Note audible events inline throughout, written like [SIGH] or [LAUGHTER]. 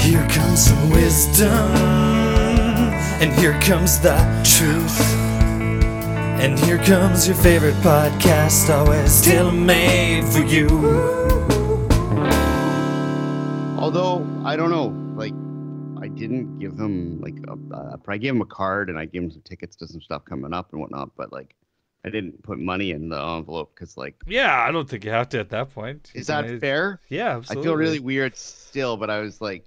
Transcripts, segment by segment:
Here comes some wisdom, and here comes the truth. And here comes your favorite podcast, always tailor made for you. Although I don't know, didn't give them like a, uh, I gave them a card and I gave them some tickets to some stuff coming up and whatnot, but like I didn't put money in the envelope because like Yeah, I don't think you have to at that point. is that fair? Yeah, absolutely. I feel really weird still, but I was like,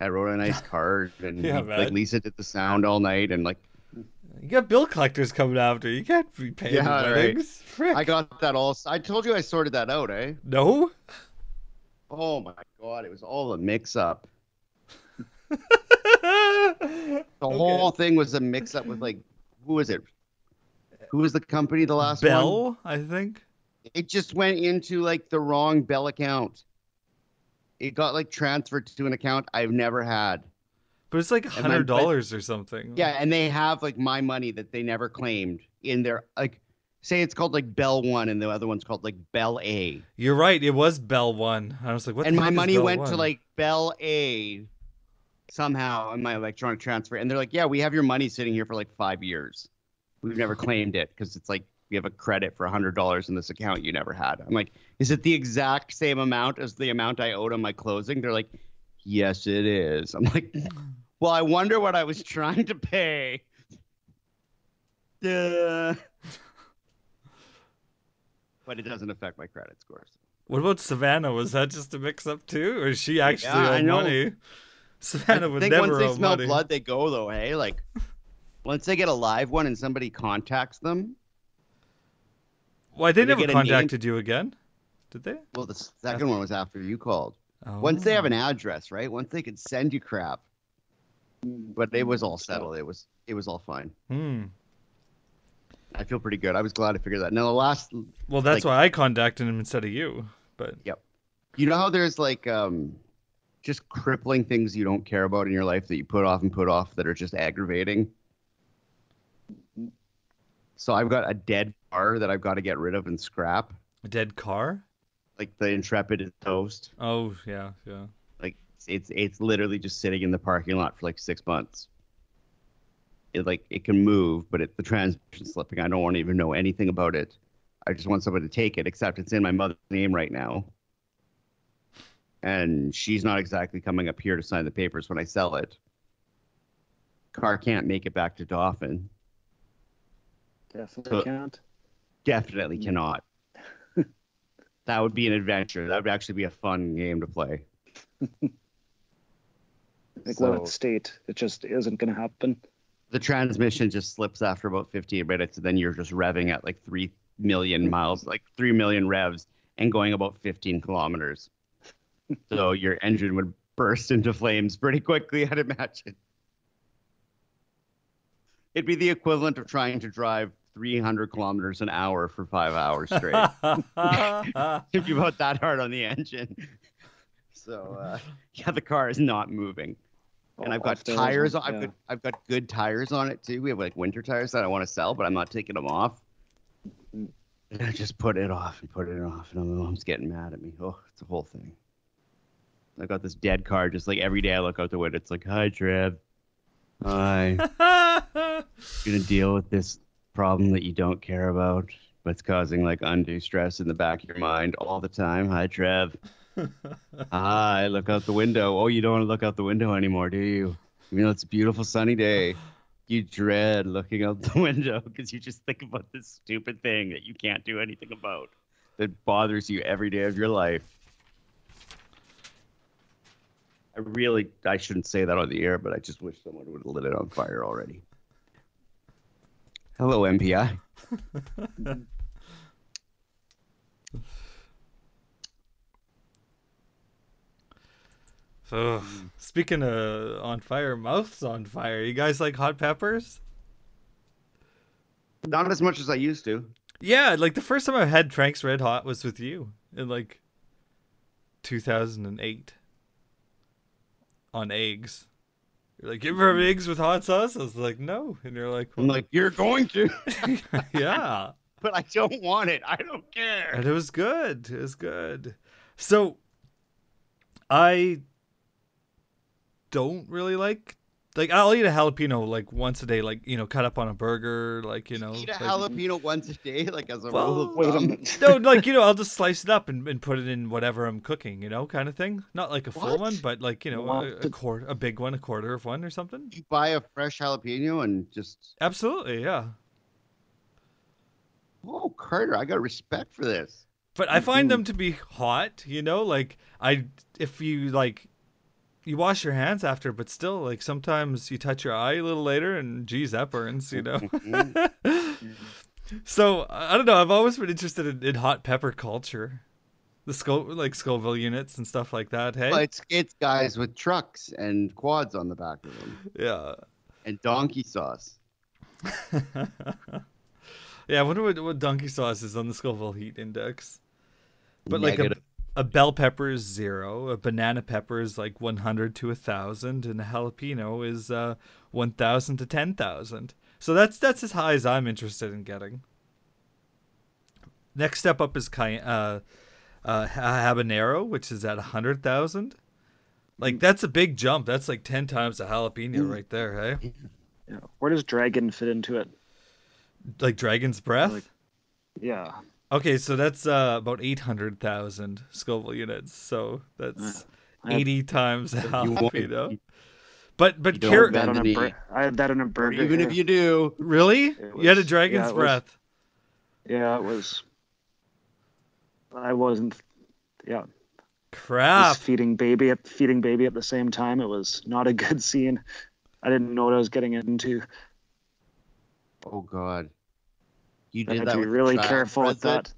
I wrote a nice [LAUGHS] card and Yeah, like. Lisa did the sound all night and like You got bill collectors coming after. You can't be paying Yeah, the right. I got that all. I told you I sorted that out, eh? No. Oh my god, it was all a mix up. [LAUGHS] The Okay. whole thing was a mix up with like who was it? Who was the company the last one? Bell, I think. it just went into like the wrong Bell account. It got like transferred to an account I've never had. But it's like hundred dollars or something. Yeah, and they have like my money that they never claimed in their like say it's called like Bell One and the other one's called like Bell A. You're right. It was Bell One. I was like, what? and the my money went to like Bell A somehow in my electronic transfer. And they're like, Yeah, we have your money sitting here for like five years. We've never claimed it because it's like we have a credit for hundred dollars in this account you never had. I'm like, is it the exact same amount as the amount I owed on my closing? They're like, Yes, it is. I'm like, [CLEARS THROAT] Well, I wonder what I was trying to pay. But it doesn't affect my credit scores. What about Savannah? Was that just a mix-up too, or is she actually Yeah, I owe Savannah I think never once they smell money. blood, they go though. Hey, like once they get a live one and somebody contacts them, Why they they never name- contacted you again? Did they? well, the second one was after you called. Oh. Once they have an address, right? Once they could send you crap, but it was all settled. It was it was all fine. Hmm. I feel pretty good. I was glad I figured that. Now the last, Well, that's Like- why I contacted him instead of you. But yep. you know how there's like um, just crippling things you don't care about in your life that you put off and put off that are just aggravating. So I've got a dead car that I've got to get rid of and scrap. a dead car? Like the Intrepid is toast. Oh yeah, yeah. Like it's it's literally just sitting in the parking lot for like six months. It like it can move, but it, the transmission's slipping. I don't want to even know anything about it. I just want somebody to take it, except it's in my mother's name right now. And she's not exactly coming up here to sign the papers when I sell it. Car can't make it back to Dauphin. Definitely So- can't. Definitely mm. cannot. [LAUGHS] that would be an adventure. That would actually be a fun game to play. [LAUGHS] Like So- Limit State, it just isn't going to happen. the transmission just slips after about 15 minutes and then you're just revving at like 3 million miles like 3 million revs and going about 15 kilometers so your engine would burst into flames pretty quickly i'd imagine it'd be the equivalent of trying to drive 300 kilometers an hour for five hours straight [LAUGHS] if you about that hard on the engine so uh, yeah the car is not moving and I've got tires. original, I've got I've got good tires on it too. We have like winter tires that I want to sell, but I'm not taking them off. Mm. And I just put it off and put it off, and my mom's getting mad at me. Oh, it's a whole thing. I got this dead car. Just like every day I look out the window, it's like, "Hi, Trev. Hi. [LAUGHS] Gonna deal with this problem that you don't care about, but it's causing like undue stress in the back of your mind all the time. Hi, Trev. [LAUGHS] Hi, look out the window. Oh, you don't want to look out the window anymore, do you? Even though it's a beautiful sunny day, you dread looking out the [LAUGHS] window because you just think about this stupid thing that you can't do anything about that bothers you every day of your life. I really, I shouldn't say that on the air, but I just wish someone would have lit it on fire already. Hello, MPI. So, [LAUGHS] speaking of on fire, mouth's on fire. You guys like hot peppers? Not as much as I used to. Yeah, like the first time I had Frank's Red Hot was with you in like 2008 on eggs. You're like, give her eggs with hot sauce. I was like, no, and you're like, I'm like, you're going to, [LAUGHS] yeah. but I don't want it. I don't care. And it was good. It was good. So I don't really like like I'll eat a jalapeno like once a day, like you know, cut up on a burger, like you know. Eat a like- jalapeno once a day, like as a Well, rule of thumb. no, like you know, I'll just slice it up and, and put it in whatever I'm cooking, you know, kind of thing. Not like a full one, but like you know, What? a, a quarter, a big one, a quarter of one or something. You buy a fresh jalapeno and just Absolutely, yeah. oh Carter, I got respect for this. But I find them to be hot, you know, like I if you like you wash your hands after, but still like sometimes you touch your eye a little later and geez, that burns, you know. Mhm. [LAUGHS] so I I don't know, I've always been interested in, in hot pepper culture. The Sco- like Scoville units and stuff like that, hey? Well, it's it's guys with trucks and quads on the back of them yeah. and donkey sauce. [LAUGHS] yeah, I wonder what, what donkey sauce is on the Scoville heat index. But like a, Negative. A bell pepper is zero, a banana pepper is like 100 to 1,000, and a jalapeno is uh, 1,000 to 10,000. So that's that's as high as I'm interested in getting. Next step up is uh, uh, ha- habanero, which is at 100,000. Like that's a big jump. That's like 10 times a jalapeno Mm. right there, hey? Yeah. Where does dragon fit into it? Like dragon's breath. Like- Yeah. Okay, so that's uh, about 800,000 Scoville units. So that's I had 80 times the [LAUGHS] You won't- But but you don't that on a bur- I had that on a burger. even if you do, really? It you had a dragon's yeah, it was- breath. Yeah, it was. I wasn't. Yeah, Crap. was feeding baby at feeding baby at the same time. It was not a good scene. I didn't know what I was getting into. oh god, you I had that to be with really careful with that.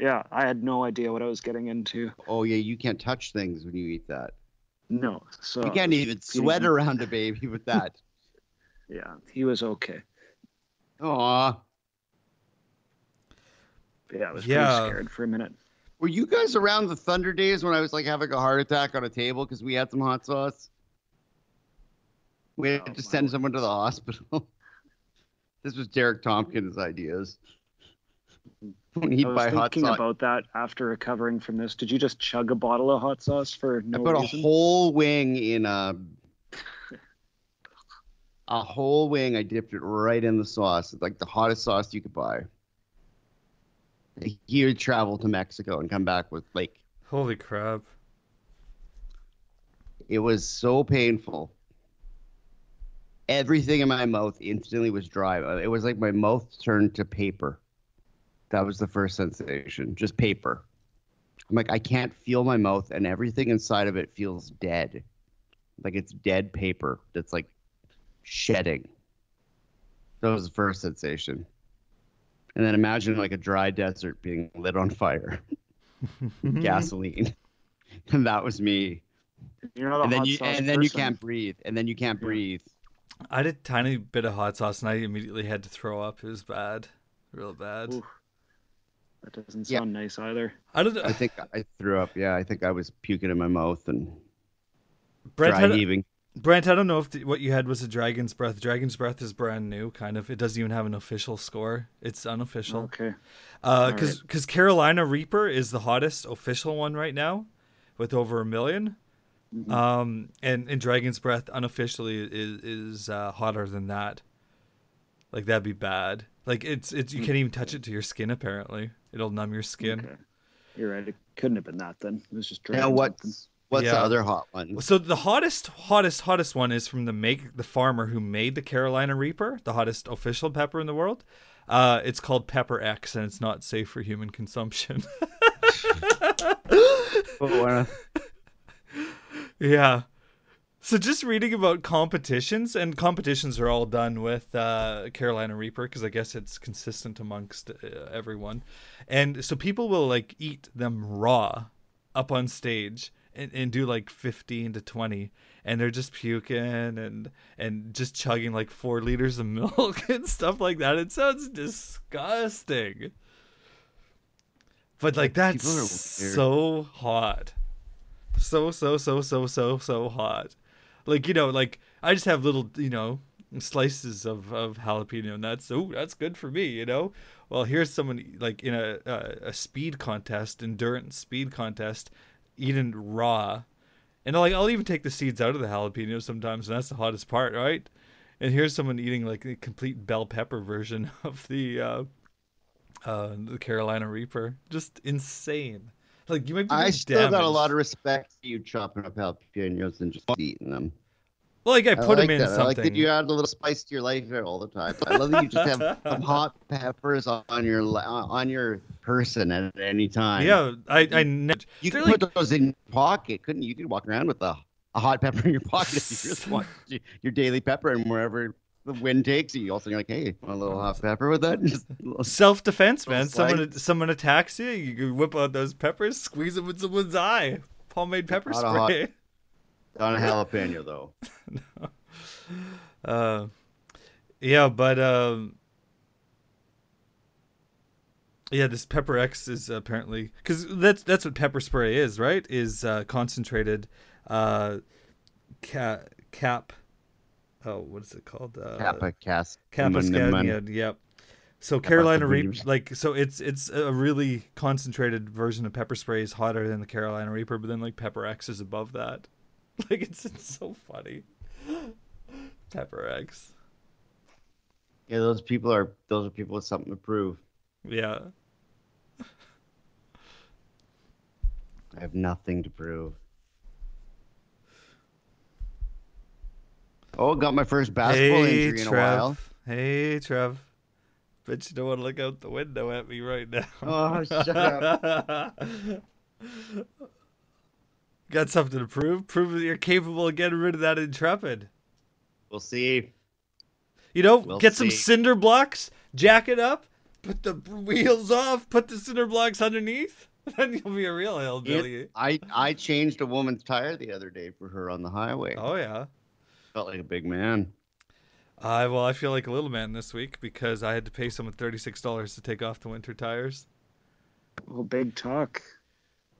Yeah, I had no idea what I was getting into. Oh yeah, you can't touch things when you eat that. No, so You can't even sweat feeding- around a baby with [LAUGHS] that. yeah, he was okay. Aw. Yeah, I was Yeah. pretty scared for a minute. Were you guys around the Thunder days when I was like having a heart attack on a table because we had some hot sauce? We had Oh, to send word. someone to the hospital. [LAUGHS] this was Derek Tompkins' ideas. When he'd I was buy hot thinking sauce, about that after recovering from this. Did you just chug a bottle of hot sauce for no I no put a whole wing in a a whole wing. I dipped it right in the sauce. It's like the hottest sauce you could buy. He would travel to Mexico and come back with like Holy crap. It was so painful. Everything in my mouth instantly was dry. Uh, It was like my mouth turned to paper. That was the first sensation, just paper. I'm like, I can't feel my mouth, and everything inside of it feels dead. Like it's dead paper that's like shedding. That was the first sensation. And then imagine like a dry desert being lit on fire, [LAUGHS] gasoline. [LAUGHS] and that was me You're not a and then hot you sauce and then you can't breathe and then you can't Yeah. breathe I had a tiny bit of hot sauce and I immediately had to throw up. It was bad. Real bad. Oof. That doesn't Yeah. sound nice either. I don't know. i think i threw up yeah i think i was puking in my mouth and Brent, dry I, heaving Brent, I don't know if the, what you had was a Dragon's Breath. Dragon's Breath is brand new, kind of. It doesn't even have an official score. It's unofficial. Okay. Uh, Alright. because Carolina Reaper is the hottest official one right now, with over a 1000000 Mhm. Um, and and Dragon's Breath unofficially is is uh, hotter than that. Like that'd be bad. Like it's it's you can't even touch it to your skin. Apparently, it'll numb your skin. Okay. You're right. It couldn't have been that then. It was just now dragging what's something. what's the other hot one So the hottest, hottest, hottest one is from the make the farmer who made the Carolina Reaper, the hottest official pepper in the world. Uh, it's called Pepper X, and it's not safe for human consumption. [LAUGHS] [LAUGHS] Oh, yeah. So just reading about competitions, and competitions are all done with uh, Carolina Reaper because I guess it's consistent amongst uh, everyone, and so people will like eat them raw, up on stage, and, and do like fifteen to twenty, and they're just puking and and just chugging like four liters of [LAUGHS] milk and stuff like that. It sounds disgusting. But like that's People are weird. so hot so so so so so so hot like you know like I just have little, you know, slices of, of jalapeno nuts. Oh, that's good for me, you know. Well, here's someone like in a a, a speed contest, endurance speed contest, eating raw, and like I'll even take the seeds out of the jalapeno sometimes, and that's the hottest part, right? And here's someone eating like a complete bell pepper version [LAUGHS] of the uh, uh, the Carolina Reaper. Just insane. Like you might be I still got a lot of respect for you chopping up jalapenos and just eating them. Well, like I I put like them in that. I like that you add a little spice to your life all the time. I love that you just have [LAUGHS] some hot peppers on your on your person at any time. yeah, I I ne- you could like- put those in your pocket, couldn't you? You could walk around with a, a hot pepper in your pocket if you just [LAUGHS] want your daily pepper, and wherever the wind takes you, you also you're like, hey, want a little hot pepper with that? [LAUGHS] A self defense, man. Someone someone attacks you, you whip out those peppers, squeeze them in someone's eye. Pomade pepper Hot, hot. spray. [LAUGHS] on a jalapeno though. [LAUGHS] Uh, yeah, but um, yeah, this pepper X is apparently because that's that's what pepper spray is, right? Is uh, concentrated uh, ca- cap. Oh, what is it called? Uh, Kappa cast. Capascadian, yep. So Carolina Reaper, like, so it's it's a really concentrated version of pepper spray is hotter than the Carolina Reaper, but then like Pepper X is above that. [LAUGHS] Like it's it's so funny. [GASPS] Pepper X, Yeah, those people are those are people with something to prove. yeah. I have nothing to prove. Oh, got my first basketball hey injury in Trev, a while. hey Trev. Bet you don't want to look out the window at me right now. Oh, shut up. [LAUGHS] Got something to prove? Prove that you're capable of getting rid of that intrepid. We'll see. You know, We'll get some cinder blocks, jack it up, put the wheels off, put the cinder blocks underneath, [LAUGHS] then you'll be a real hillbilly. I I changed a woman's tire the other day for her on the highway. Oh yeah. Felt like a big man. I well, I feel like a little man this week because I had to pay someone thirty six dollars to take off the winter tires. Well, big talk.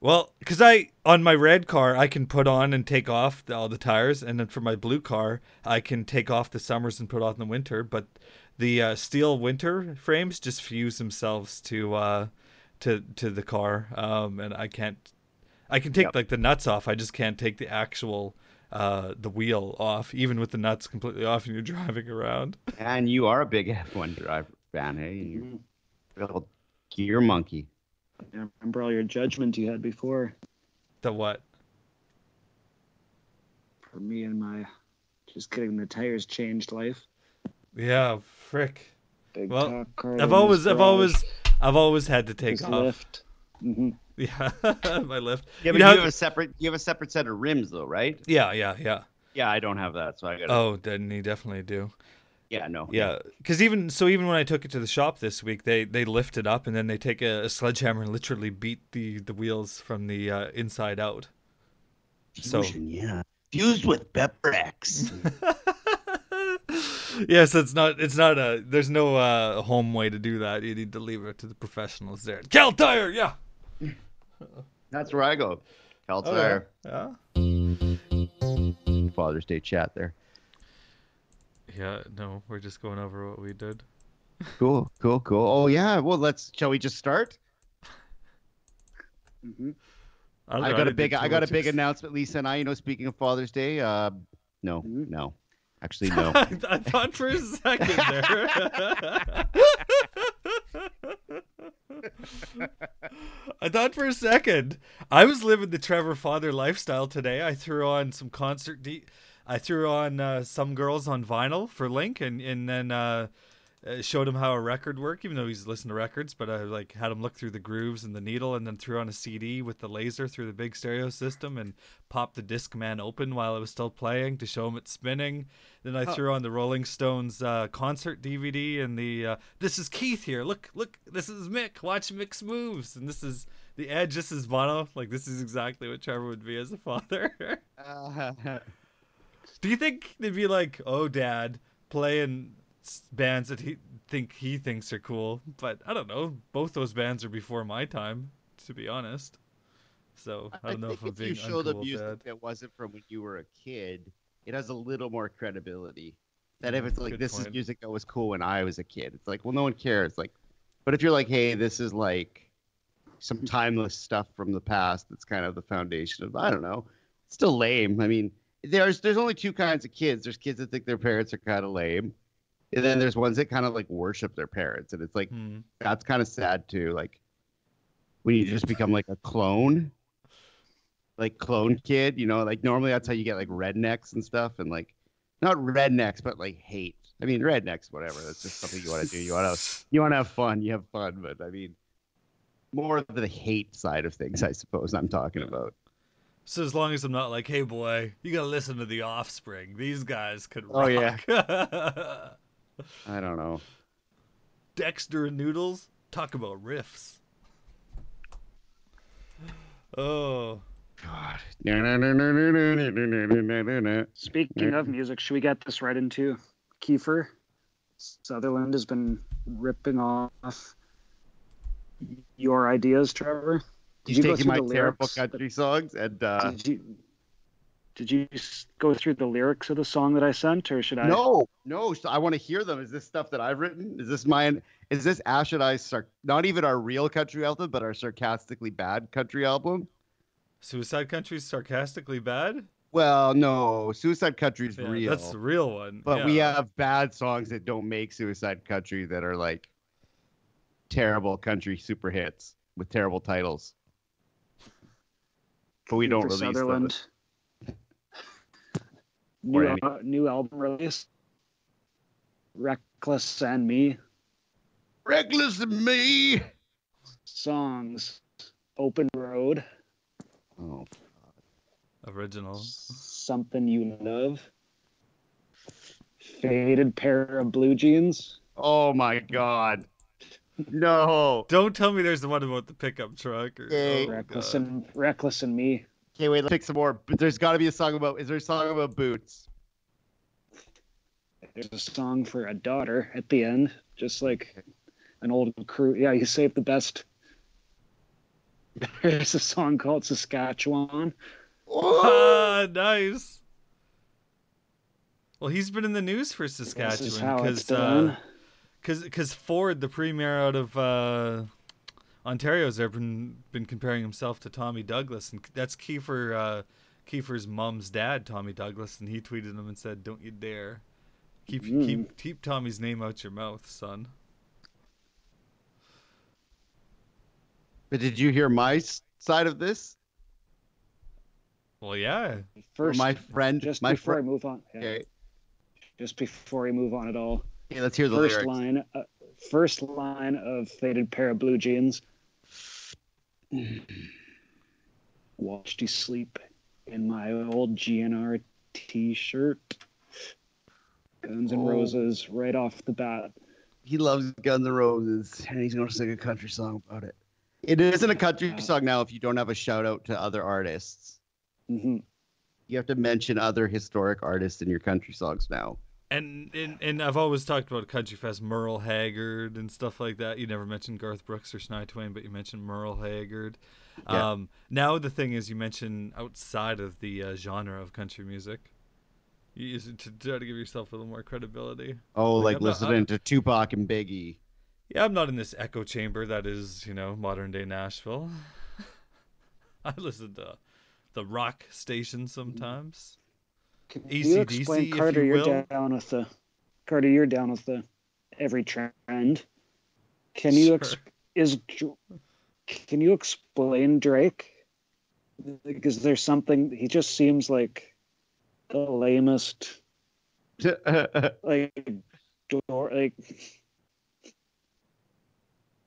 Well, because I on my red car I can put on and take off the, all the tires, and then for my blue car I can take off the summers and put on the winter. But the uh, steel winter frames just fuse themselves to uh, to to the car, um, and I can't. I can take Yep. like the nuts off. I just can't take the actual uh, the wheel off, even with the nuts completely off, and you're [LAUGHS] driving around. And you are a big [LAUGHS] F1 driver fan, hey? You're Mhm. a little gear monkey. I remember all your judgment you had before The what? for me and my just getting the tires changed life. Yeah, frick. Big Well. I've always, I've always, I've always had to take his off. lift. [LAUGHS] Yeah, [LAUGHS] my lift. Yeah, You but know you have a separate you have a separate set of rims though, right? Yeah, yeah, yeah. Yeah, I don't have that, so I got. Oh, then you definitely do. yeah, no. Yeah, because even so, even when I took it to the shop this week, they they lift it up and then they take a, a sledgehammer and literally beat the the wheels from the uh, inside out. So Fusion, yeah. Fused with Pepper X. [LAUGHS] yes, it's not it's not a there's no uh, home way to do that. You need to leave it to the professionals there. Kal Tire, yeah. That's where I go. Kal Oh, Tire. yeah. Father's Day chat there. Yeah, no, we're just going over what we did. Cool, cool, cool. Oh yeah. Well, let's. Shall we just start? hmm don't I got a big. I got a big announcement, Lisa and I. You know, speaking of Father's Day. Uh, no, Mhm. no. Actually, [LAUGHS] no. I, I thought for a second there. [LAUGHS] I thought for a second. I was living the Trevor Father lifestyle today. I threw on some concert. De- I threw on uh, some girls on vinyl for Link, and and then uh, uh, showed him how a record worked, even though he's listened to records. But I like had him look through the grooves and the needle, and then threw on a CD with the laser through the big stereo system, and popped the Discman open while it was still playing to show him it's spinning. Then I Huh. threw on the Rolling Stones uh, concert DVD and the uh, this is Keith here. Look, look, this is Mick. Watch Mick's moves, and this is the Edge. This is Bono. Like this is exactly what Trevor would be as a father. [LAUGHS] Do you think they'd be like, "Oh, Dad, playing bands that he think he thinks are cool"? But I don't know. Both those bands are before my time, to be honest. So I don't know if I'm if you being show the music Dad. that wasn't from when you were a kid, it has a little more credibility. That if it's like Good this is music that was cool when I was a kid, it's like well no one cares. Like, but if you're like hey this is like some timeless stuff from the past that's kind of the foundation of I don't know, it's still lame. I mean there's there's only two kinds of kids. There's kids that think their parents are kind of lame, and then there's ones that kind of like worship their parents, and it's like Hmm. that's kind of sad too. Like when you just become like a clone, like clone kid. You know, like normally that's how you get like rednecks and stuff, and like not rednecks, but like hate. I mean, rednecks, whatever. That's just something you want to do. You want to you want to have fun. You have fun, but I mean, more of the hate side of things, I suppose. I'm talking about. So as long as I'm not like, hey boy, you gotta listen to the Offspring. These guys could rock. Oh, yeah. [LAUGHS] [LAUGHS] I don't know. Dexter and Noodles, talk about riffs. Oh, God. Speaking of music, should we get this right into Kiefer? Sutherland has been ripping off your ideas, Trevor. Did He's you go taking my through the terrible lyrics? country songs and uh, Did you did you s- go through the lyrics of the song that I sent, or should I? No, no. So I want to hear them. Is this stuff that I've written? Is this mine? Is this Ash and I? Sar- not even our real country album, but our sarcastically bad country album. Suicide Country's sarcastically bad. Well, no, Suicide Country's Yeah, real. That's the real one. but we have bad songs that don't make Suicide Country that are like terrible country super hits with terrible titles. But we don't release them. Sutherland. Or New, any- uh, new album release. Reckless and Me Reckless and me. songs. Open Road. Oh, original. Something You Love. Faded Pair of Blue Jeans. oh my God. No. Don't tell me there's the one about the pickup truck. Or, Yay. oh, Reckless God. and Reckless and Me. Okay, wait. Let's pick some more. But there's got to be a song about. Is there a song about boots? There's a song for a daughter at the end, just like an old crew. Yeah, you saved the best. [LAUGHS] There's a song called Saskatchewan. Ah, nice. Well, he's been in the news for Saskatchewan how it's because done. because Ford, the premier out of uh, Ontario's, there been been comparing himself to Tommy Douglas, and that's Kiefer uh, Kiefer's mom's dad, Tommy Douglas, and he tweeted him and said, "Don't you dare keep Mm. keep keep Tommy's name out your mouth, son." But did you hear my side of this? Well, yeah. Or First, my friend, just my before I friend. move on. yeah, Okay. Just before we move on at all. okay, let's hear the First lyrics. line. Uh, first line of Faded Pair of Blue Jeans. [CLEARS THROAT] Watched you sleep in my old GNR T-shirt. Guns N' Oh. Roses right off the bat. He loves Guns N' Roses, and he's going to sing a country song about it. It isn't a country song now if you don't have a shout out to other artists. hmm You have to mention other historic artists in your country songs now. And, and and I've always talked about Country Fest, Merle Haggard and stuff like that. You never mentioned Garth Brooks or Shania Twain, but you mentioned Merle Haggard. Yeah. Um, now the thing is, you mentioned outside of the uh, genre of country music, you use it to try to give yourself a little more credibility. Oh, Like, like I'm not- listening to Tupac and Biggie. Yeah, I'm not in this echo chamber that is, you know, modern day Nashville. [SIGHS] [LAUGHS] I listen to the rock station sometimes. Can you explain, Carter? you You're down with the Carter. You're down with the every trend. Can you ex- is can you explain Drake? Like, is there something he just seems like the lamest, [LAUGHS] like dork? Like,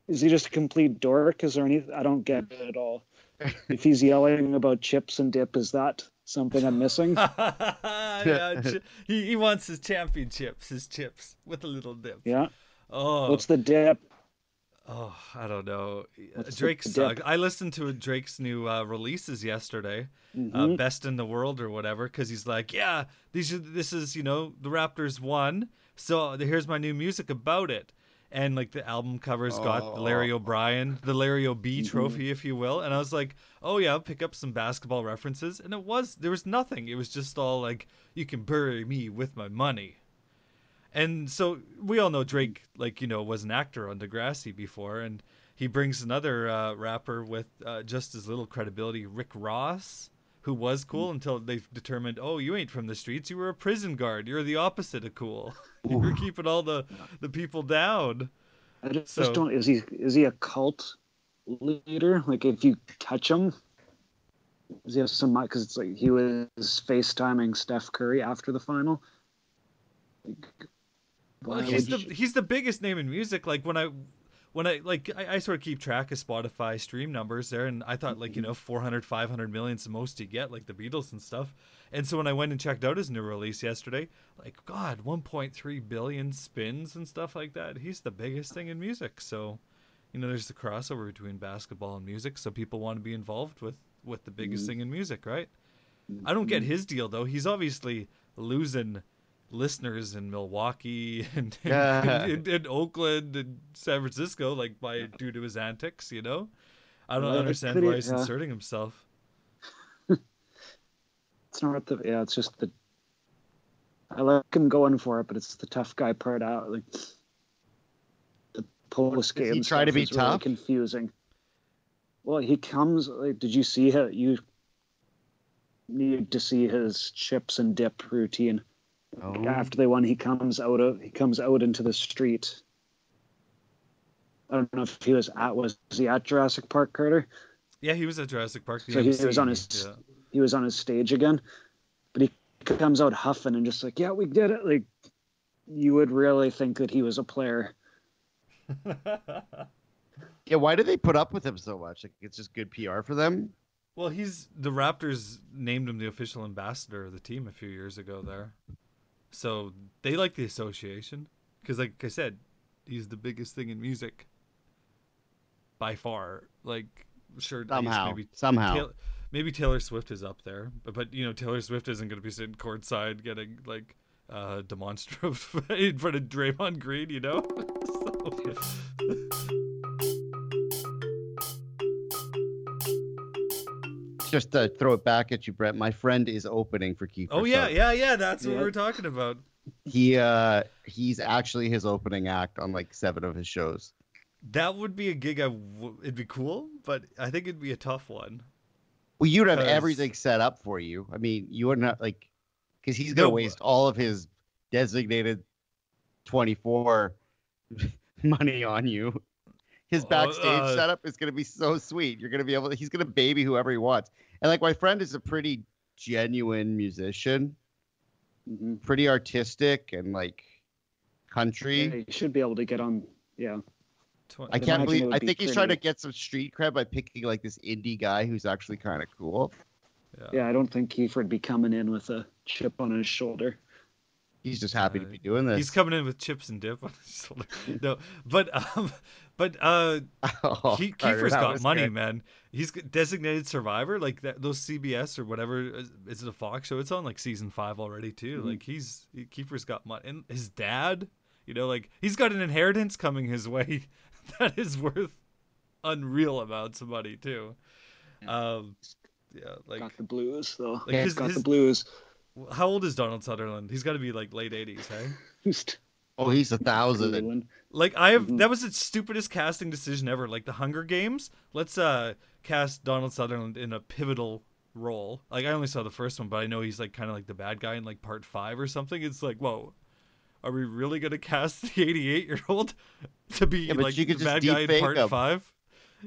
is he just a complete dork? Is there any? I don't get it at all. [LAUGHS] If he's yelling about chips and dip, is that something I'm missing? [LAUGHS] yeah, he, he wants his championships, his chips with a little dip. Yeah. Oh, What's the dip? oh, I don't know. What's Drake dip? I listened to Drake's new uh, releases yesterday, uh, Mhm. best in the world or whatever, because he's like, yeah, these are, this is you know the Raptors won, so here's my new music about it. And like the album covers got the Larry Oh. O'Brien, the Larry O'B Mhm. trophy, if you will. And I was like, oh yeah, I'll pick up some basketball references. And it was there was nothing. It was just all like, you can bury me with my money. And so we all know Drake, like you know, was an actor on Degrassi before, and he brings another uh, rapper with uh, just as little credibility, Rick Ross, who was cool mm. until they've determined, oh, you ain't from the streets, you were a prison guard, you're the opposite of cool. [LAUGHS] you were keeping all the the people down. I just, So- don't. Is he is he a cult leader? Like if you touch him, does he have some? Because it's like he was FaceTiming Steph Curry after the final. Like, Well, he's the you- he's the biggest name in music. Like when I when I like I, I sort of keep track of Spotify stream numbers there, and I thought like you know 400 500 million's the most you get, like the Beatles and stuff. And so when I went and checked out his new release yesterday, like God, 1.3 billion spins and stuff like that. He's the biggest thing in music. So, you know, there's the crossover between basketball and music. So people want to be involved with with the biggest Mhm. thing in music, right? I don't get Mhm. his deal though. He's obviously losing listeners in Milwaukee [LAUGHS] and, and, Yeah. and, and Oakland and San Francisco, like by due to his antics. You know, I don't Well, it understand could- why he's yeah. inserting himself. [LAUGHS] It's not the yeah. It's just the. I like him going for it, but it's the tough guy part out. Like the post Does he game. try to stuff be is really confusing. Well, he comes. Like, did you see it? You need to see his chips and dip routine. Oh. After they won, he comes out of he comes out into the street. I don't know if he was at was he at Jurassic Park, Carter? Yeah, he was at Jurassic Park. So he was on his- yeah. he was on his stage again, but he comes out huffing and just like, yeah, we did it. Like, you would really think that he was a player. [LAUGHS] Yeah, why do they put up with him so much? Like it's just good PR for them. well, he's the Raptors named him the official ambassador of the team a few years ago there, so they like the association because, like I said, he's the biggest thing in music by far. Like, sure, Somehow, maybe somehow. Taylor, maybe Taylor Swift is up there, but but you know Taylor Swift isn't going to be sitting courtside getting like uh [LAUGHS] demonstrative [LAUGHS] in front of Draymond Green, you know. [LAUGHS] So- Just to throw it back at you, Brett. My friend is opening for Keith. oh yeah, yeah, yeah. That's what we're talking about. He uh he's actually his opening act on like seven of his shows. That would be a gig. I w- it'd be cool, but I think it'd be a tough one. Well, you'd have 'Cause- everything set up for you. I mean, you wouldn't like because he's gonna No, waste all of his designated twenty four [LAUGHS] money on you. His Uh, backstage uh, setup is gonna be so sweet. You're gonna be able to. He's gonna baby whoever he wants. And like my friend is a pretty genuine musician, hmm pretty artistic and like country. Yeah, you should be able to get on. Yeah, I can't believe. would I be think he's trying to get some street cred by picking like this indie guy who's actually kind of cool. yeah. yeah. I don't think Kiefer would be coming in with a chip on his shoulder. He's just happy to Uh, be doing this. He's coming in with chips and dip on his shoulder. [LAUGHS] No, but um, but uh, [LAUGHS] Oh, he, Carter, Kiefer's got money, good. man. He's designated survivor, like that. Those CBS or whatever is, is it a Fox show? It's on like season five already too. Mhm. Like he's he, Kiefer's got money, and his dad, you know, like he's got an inheritance coming his way [LAUGHS] that is worth unreal amounts of money too. Um, yeah, like got the blues though. like his, got his the blues. how old is Donald Sutherland? He's got to be like late eighties, hey? [LAUGHS] Just Oh, he's a thousand. Like I have Mhm. that was the stupidest casting decision ever. Like the Hunger Games, let's uh cast Donald Sutherland in a pivotal role. Like I only saw the first one, but I know he's like kind of like the bad guy in like part 5 or something. It's like, "Whoa. Are we really going to cast the 88-year-old [LAUGHS] to be Yeah, but like you the could just bad guy in part him. 5?"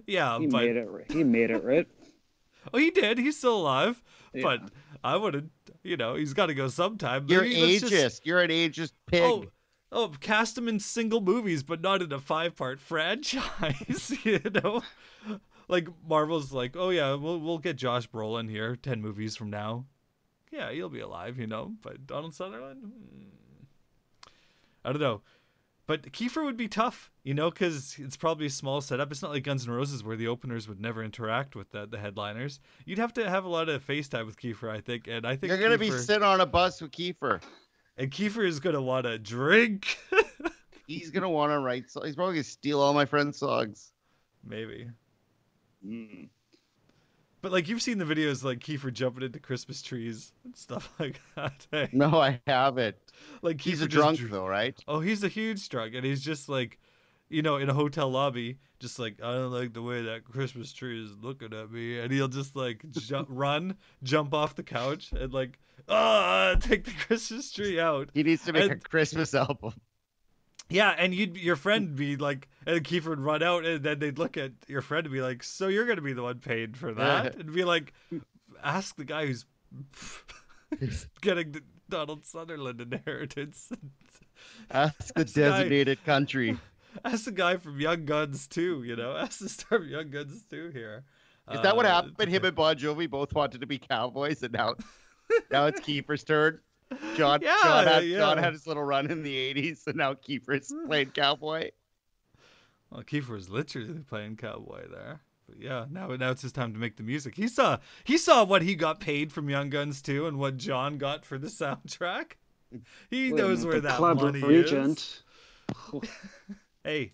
Yeah, He but made it. right- He made it right. [LAUGHS] oh, he did. He's still alive. Yeah. But I wouldn't, you know, he's got to go sometime. You're Maybe ageist. just- You're an ageist pig. Oh, oh, cast him in single movies, but not in a five-part franchise. [LAUGHS] You know, like Marvel's like, oh yeah, we'll we'll get Josh Brolin here ten movies from now. Yeah, he'll be alive, you know. But Donald Sutherland, hmm. I don't know. But Kiefer would be tough, you know, because it's probably a small setup. It's not like Guns N' Roses where the openers would never interact with the, the headliners. You'd have to have a lot of FaceTime with Kiefer, I think, and I think You're gonna be sitting on a bus with Kiefer. And Kiefer is gonna want to drink. [LAUGHS] He's gonna want to write. So he's probably gonna steal all my friends' songs. Maybe. Mm. But like you've seen the videos like Kiefer jumping into Christmas trees and stuff [LAUGHS] like that. eh? No, I haven't. Like He's a drunk dr- though, right? Oh, he's a huge drunk, and he's just like, you know, in a hotel lobby, just like I don't like the way that Christmas tree is looking at me, and he'll just like jump, [LAUGHS] run, jump off the couch, and like, ah, [LAUGHS] take the Christmas tree out. He needs to make a Christmas album. Yeah, and you'd your friend be like, and Kiefer would run out, and then they'd look at your friend and be like, "So you're gonna be the one paid for that?" [LAUGHS] and be like, "Ask the guy who's getting the Donald Sutherland inheritance. Ask the designated country. [LAUGHS] Ask the guy from Young Guns too. You know, [LAUGHS] ask the star of Young Guns too here. Is that what Uh, happened? [LAUGHS] Him and Bon Jovi both wanted to be cowboys, and now, now it's Kiefer's turn. John, Yeah, John, had, yeah. John had his little run in the '80s, and now Kiefer's playing cowboy. Well, Kiefer was literally playing cowboy there. But yeah, now now it's his time to make the music. He saw he saw what he got paid from Young Guns too, and what John got for the soundtrack. He Wait a knows minute, where the that Club money Regent. is. Hey,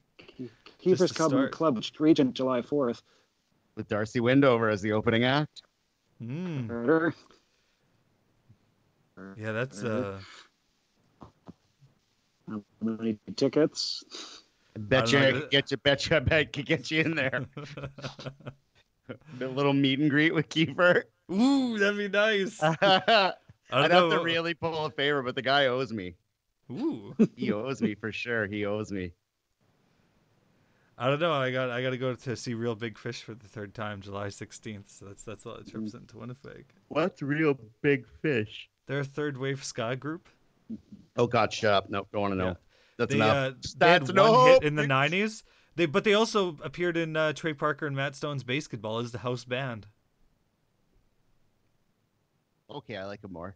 Kiefer's Just to Club, start. Club Regent, July 4th. With Darcy Windover as the opening act. mm, Murder. yeah, that's uh, How many tickets? I bet I you don't I could get you. Bet you I bet could get you in there. [LAUGHS] the little meet and greet with Kiefer. ooh, that'd be nice. [LAUGHS] I I'd don't have to really pull a favor, but the guy owes me. Ooh, He owes me for sure. He owes me. I don't know. I got I got to go to see Real Big Fish for the third time, July 16th. So that's that's all the trips into Winnipeg. What's real big fish? They're a third wave ska group. Oh God, shut up! Nope, don't want to know. Yeah. That's they, enough. uh, they had That's one hit in the '90s. They but they also appeared in uh, Trey Parker and Matt Stone's BASEketball as the house band. Okay, I like him more.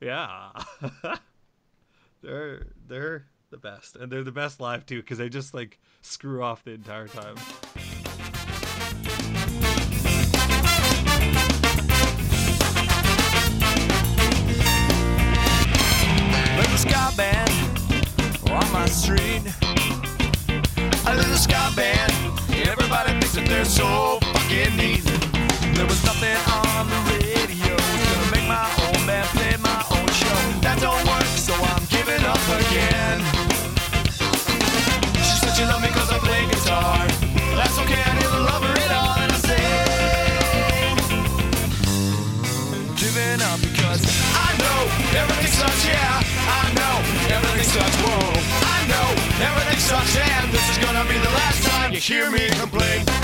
Yeah, [LAUGHS] they're they're the best, and they're the best live too because they just like screw off the entire time. Sucks, and this is gonna be the last time you hear me complain.